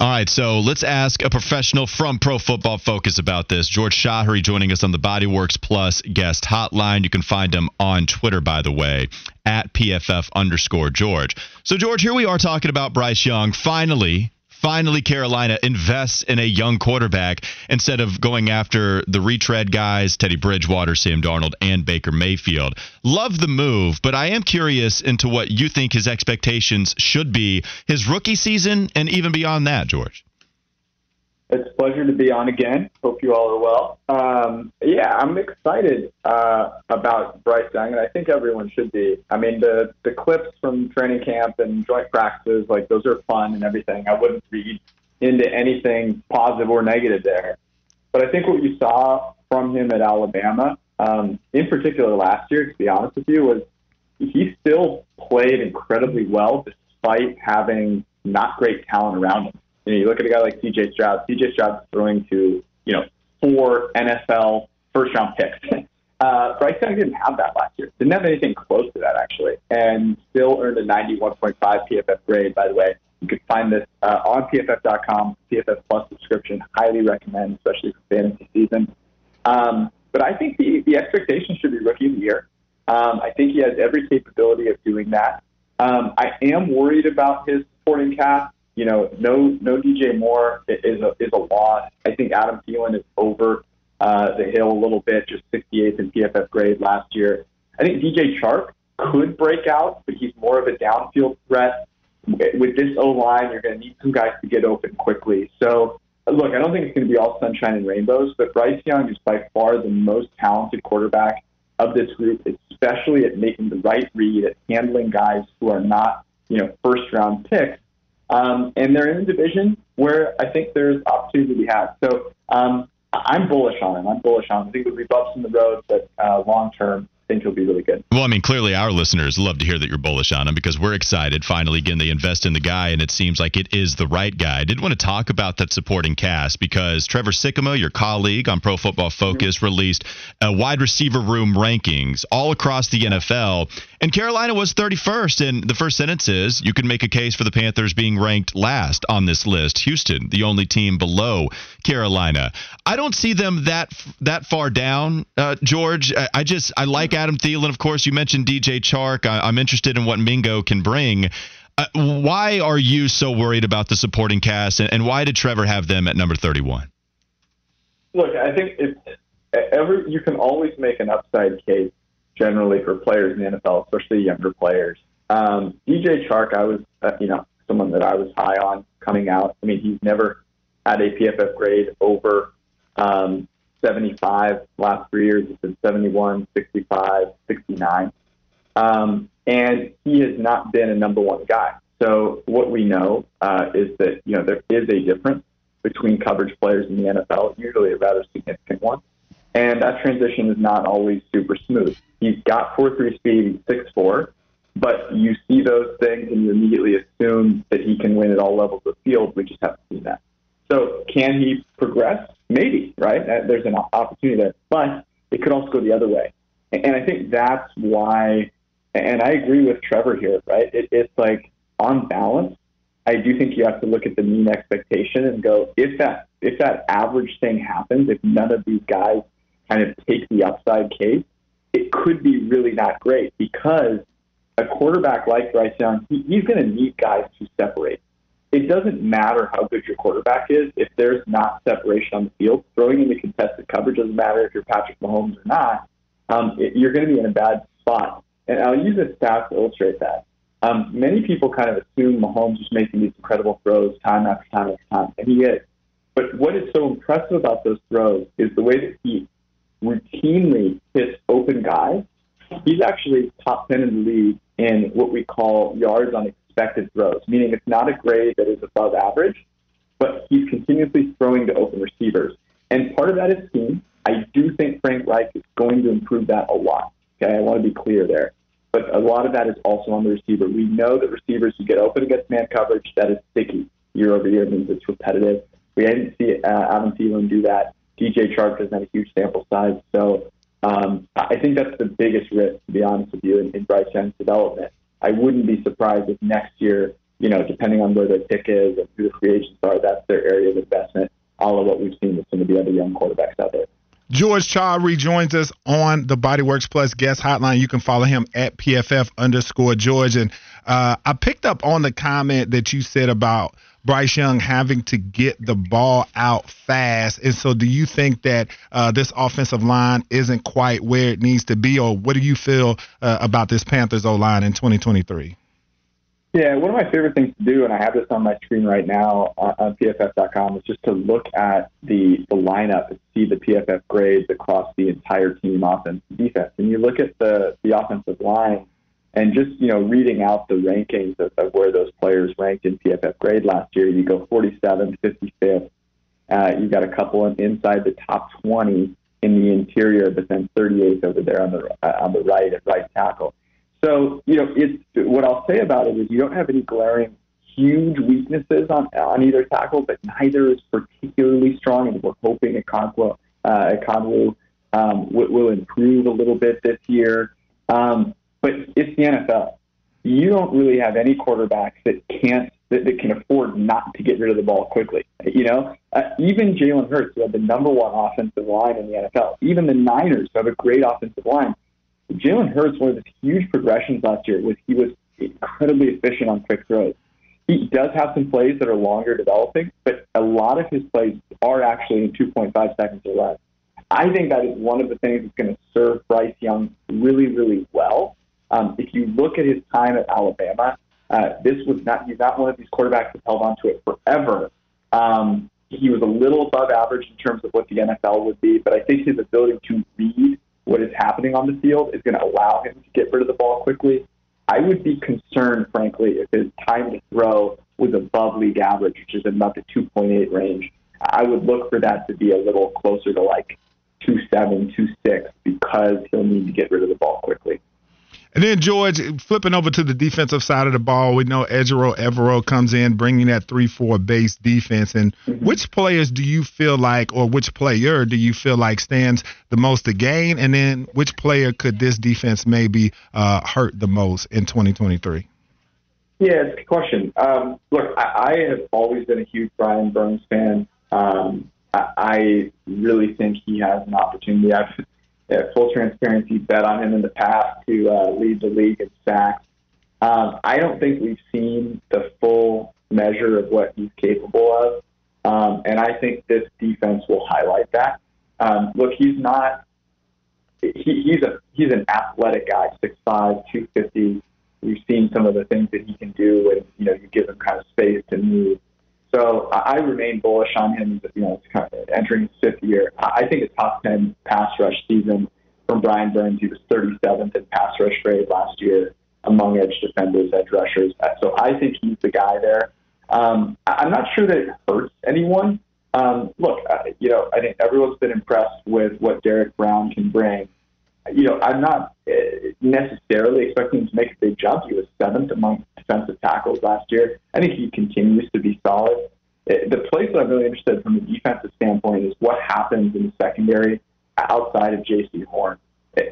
All right, so let's ask a professional from Pro Football Focus about this. George Chahrouri joining us on the Bodyworks Plus guest hotline. You can find him on Twitter, by the way, at PFF underscore George. So, George, here we are talking about Bryce Young finally finally Carolina invests in a young quarterback instead of going after the retread guys, Teddy Bridgewater, Sam Darnold, and Baker Mayfield. Love the move, but I am curious into what you think his expectations should be his rookie season and even beyond that, George. It's a pleasure to be on again. Hope you all are well. Um, yeah, I'm excited uh, about Bryce Young, and I think everyone should be. I mean, the the clips from training camp and joint practices, like those are fun and everything. I wouldn't read into anything positive or negative there. But I think what you saw from him at Alabama, um, in particular last year, to be honest with you, was he still played incredibly well despite having not great talent around him. You, know, you look at a guy like C.J. Stroud. C.J. Stroud's throwing to you know four NFL first round picks. Uh, Bryce Young didn't have that last year. Didn't have anything close to that actually, and still earned a 91.5 PFF grade. By the way, you can find this uh, on PFF.com. PFF Plus subscription. Highly recommend, especially for fantasy season. Um, but I think the the expectation should be rookie of the year. Um, I think he has every capability of doing that. Um, I am worried about his supporting cast you know, no no DJ Moore is a is a loss. I think Adam Thielen is over uh, the hill a little bit, just 68th in PFF grade last year. I think DJ Chark could break out, but he's more of a downfield threat. With this O line, you're going to need some guys to get open quickly. So, look, I don't think it's going to be all sunshine and rainbows, but Bryce Young is by far the most talented quarterback of this group, especially at making the right read, at handling guys who are not, you know, first round picks. Um, and they're in a division where I think there's opportunity to be had. So um, I'm bullish on him. I'm bullish on him. I think there'll be bumps in the road, but uh, long term, I think he'll be really good. Well, I mean, clearly our listeners love to hear that you're bullish on him because we're excited. Finally, again, they invest in the guy, and it seems like it is the right guy. I did want to talk about that supporting cast because Trevor Sikkema, your colleague on Pro Football Focus, mm-hmm. released a wide receiver room rankings all across the NFL, and Carolina was 31st. And the first sentence is you can make a case for the Panthers being ranked last on this list. Houston, the only team below Carolina. I don't see them that that far down, uh, George. I, I just I like Adam Thielen, of course. You mentioned DJ Chark. I, am interested in what Mingo can bring. Uh, why are you so worried about the supporting cast, and, and, why did Trevor have them at number 31? Look, I think it's every you can always make an upside case generally for players in the NFL, especially younger players. Um, DJ Chark, I was uh, you know someone that I was high on coming out. I mean, he's never had a PFF grade over um, 75 last three years. It's been 71, 65, 69. Um, and he has not been a number one guy. So what we know uh, is that you know there is a difference between coverage players in the NFL, usually a rather significant one, and that transition is not always super smooth. He's got four three speed, six four, but you see those things and you immediately assume that he can win at all levels of the field. We just haven't seen that. So can he progress? Maybe, right? There's an opportunity there, but it could also go the other way. And I think that's why, and I agree with Trevor here, right? It, it's like on balance, I do think you have to look at the mean expectation and go, if that if that average thing happens, if none of these guys kind of take the upside case, it could be really not great because a quarterback like Bryce Young, he, he's going to need guys to separate it doesn't matter how good your quarterback is if there's not separation on the field. Throwing into contested coverage doesn't matter if you're Patrick Mahomes or not. Um, it, you're going to be in a bad spot. And I'll use a stat to illustrate that. Um, many people kind of assume Mahomes is making these incredible throws time after time after time, and he is. But what is so impressive about those throws is the way that he routinely hits open guys. He's actually top 10 in the league in what we call yards on expected throws, meaning it's not a grade that is above average, but he's continuously throwing to open receivers. And part of that is scheme. I do think Frank Reich is going to improve that a lot. Okay, I want to be clear there. But a lot of that is also on the receiver. We know that receivers who get open against man coverage, that is sticky year over year, means it's repetitive. We didn't see uh, Adam Thielen do that. DJ Chark doesn't have a huge sample size. So um, I think that's the biggest risk, to be honest with you, in, in Bryce Young's development. I wouldn't be surprised if next year you know, depending on where their pick is and who the free agents are, that's their area of investment. All of what we've seen with some of the other young quarterbacks out there. George Chahrouri joins us on the Bodyworks Plus guest hotline. You can follow him at PFF underscore George. And uh, I picked up on the comment that you said about Bryce Young having to get the ball out fast. And so, do you think that uh, this offensive line isn't quite where it needs to be, or what do you feel uh, about this Panthers O line in 2023? Yeah, one of my favorite things to do, and I have this on my screen right now on PFF.com, is just to look at the, the lineup and see the PFF grades across the entire team, offense and defense. And you look at the, the offensive line and just, you know, reading out the rankings of, of where those players ranked in PFF grade last year, you go 47th, 55th. Uh, you've got a couple inside the top 20 in the interior, but then 38th over there on the, uh, on the right at right tackle. So, you know, it's what I'll say about it is you don't have any glaring huge weaknesses on on either tackle, but neither is particularly strong, and we're hoping Ekwonu, uh, um, will, will improve a little bit this year. Um, but it's the NFL. You don't really have any quarterbacks that can't that, that can afford not to get rid of the ball quickly. You know, uh, even Jalen Hurts, who had the number one offensive line in the NFL, even the Niners, who have a great offensive line, Jalen Hurts, one of his huge progressions last year was he was incredibly efficient on quick throws. He does have some plays that are longer developing, but a lot of his plays are actually in 2.5 seconds or less. I think that is one of the things that's going to serve Bryce Young really, really well. Um, if you look at his time at Alabama, uh, this was not he's not one of these quarterbacks that held on to it forever. Um, he was a little above average in terms of what the NFL would be, but I think his ability to read what is happening on the field is going to allow him to get rid of the ball quickly. I would be concerned, frankly, if his time to throw was above league average, which is about the 2.8 range. I would look for that to be a little closer to like 2.7, 2.6 because he'll need to get rid of the ball quickly. And then George, flipping over to the defensive side of the ball, we know Ejiro Evero comes in bringing that three-four base defense. And mm-hmm. which players do you feel like, or which player do you feel like stands the most to gain? And then which player could this defense maybe uh, hurt the most in 2023? Yeah, it's a good question. Um, look, I, I have always been a huge Brian Burns fan. Um, I, I really think he has an opportunity. I've yeah, full transparency, bet on him in the past to uh, lead the league in sacks. Um, I don't think we've seen the full measure of what he's capable of, um, and I think this defense will highlight that. Um, look, he's not. He, he's a he's an athletic guy, 6'5", 250. We've seen some of the things that he can do when you know you give him kind of space to move. So I remain bullish on him. You know, kind of entering his fifth year. I think a top ten pass rush season from Brian Burns. He was 37th in pass rush grade last year among edge defenders, edge rushers. So I think he's the guy there. Um, I'm not sure that it hurts anyone. Um, look, uh, you know, I think everyone's been impressed with what Derrick Brown can bring. You know, I'm not uh, necessarily expecting him to make a big jump. He was seventh among defensive tackles last year. I think he continues to be solid. The place that I'm really interested from a defensive standpoint is what happens in the secondary outside of Jaycee Horn.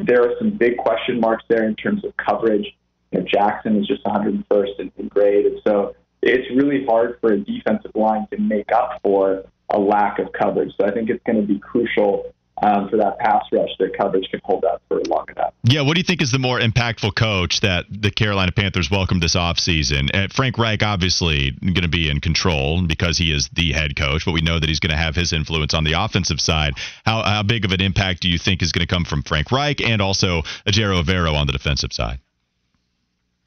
There are some big question marks there in terms of coverage. You know, Jackson is just 101st in, in grade, and so it's really hard for a defensive line to make up for a lack of coverage. So I think it's going to be crucial um, for that pass rush that coverage can hold up for long enough. Yeah, what do you think is the more impactful coach that the Carolina Panthers welcomed this offseason? Uh, Frank Reich obviously going to be in control because he is the head coach, but we know that he's going to have his influence on the offensive side. How, how big of an impact do you think is going to come from Frank Reich and also Ejiro Evero on the defensive side?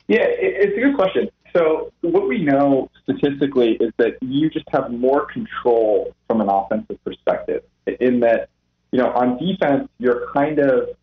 Yeah, it's a good question. So what we know statistically is that you just have more control from an offensive perspective in that you know, on defense, you're kind of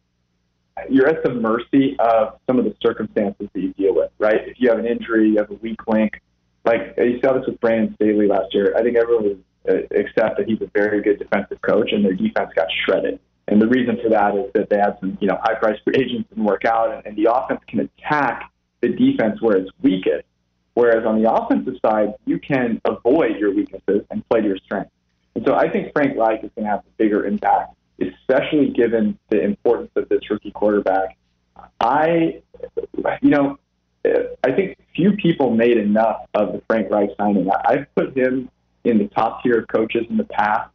you're at the mercy of some of the circumstances that you deal with, right? If you have an injury, you have a weak link. Like you saw this with Brandon Staley last year. I think everyone would uh, accept that he's a very good defensive coach, and their defense got shredded. And the reason for that is that they had some, you know, high-priced free agents didn't work out, and, and the offense can attack the defense where it's weakest. Whereas on the offensive side, you can avoid your weaknesses and play to your strengths. And so I think Frank Reich is going to have a bigger impact especially given the importance of this rookie quarterback. I, you know, I think few people made enough of the Frank Reich signing. I've put him in the top tier of coaches in the past.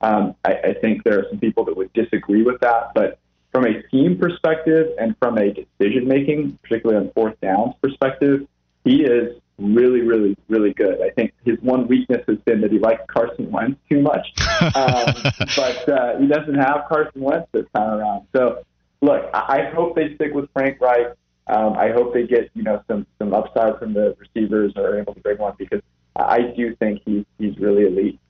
Um, I, I think there are some people that would disagree with that, but from a team perspective and from a decision making, particularly on fourth downs perspective, he is really, really, really good. I think his one weakness has been that he likes Carson Wentz too much, um, but uh, he doesn't have Carson Wentz this time around. So, look, I, I hope they stick with Frank Reich. Um, I hope they get you know some some upside from the receivers or are able to bring one because I do think he's he's really elite.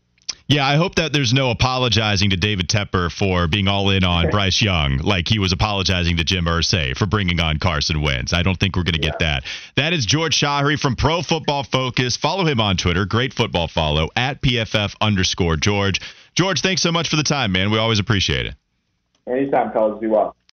Yeah, I hope that there's no apologizing to David Tepper for being all in on Bryce Young, like he was apologizing to Jim Irsay for bringing on Carson Wentz. I don't think we're going to get yeah. that. That is George Chahrouri from Pro Football Focus. Follow him on Twitter. Great football follow at PFF underscore George. George, thanks so much for the time, man. We always appreciate it. Anytime, fellas. Be well.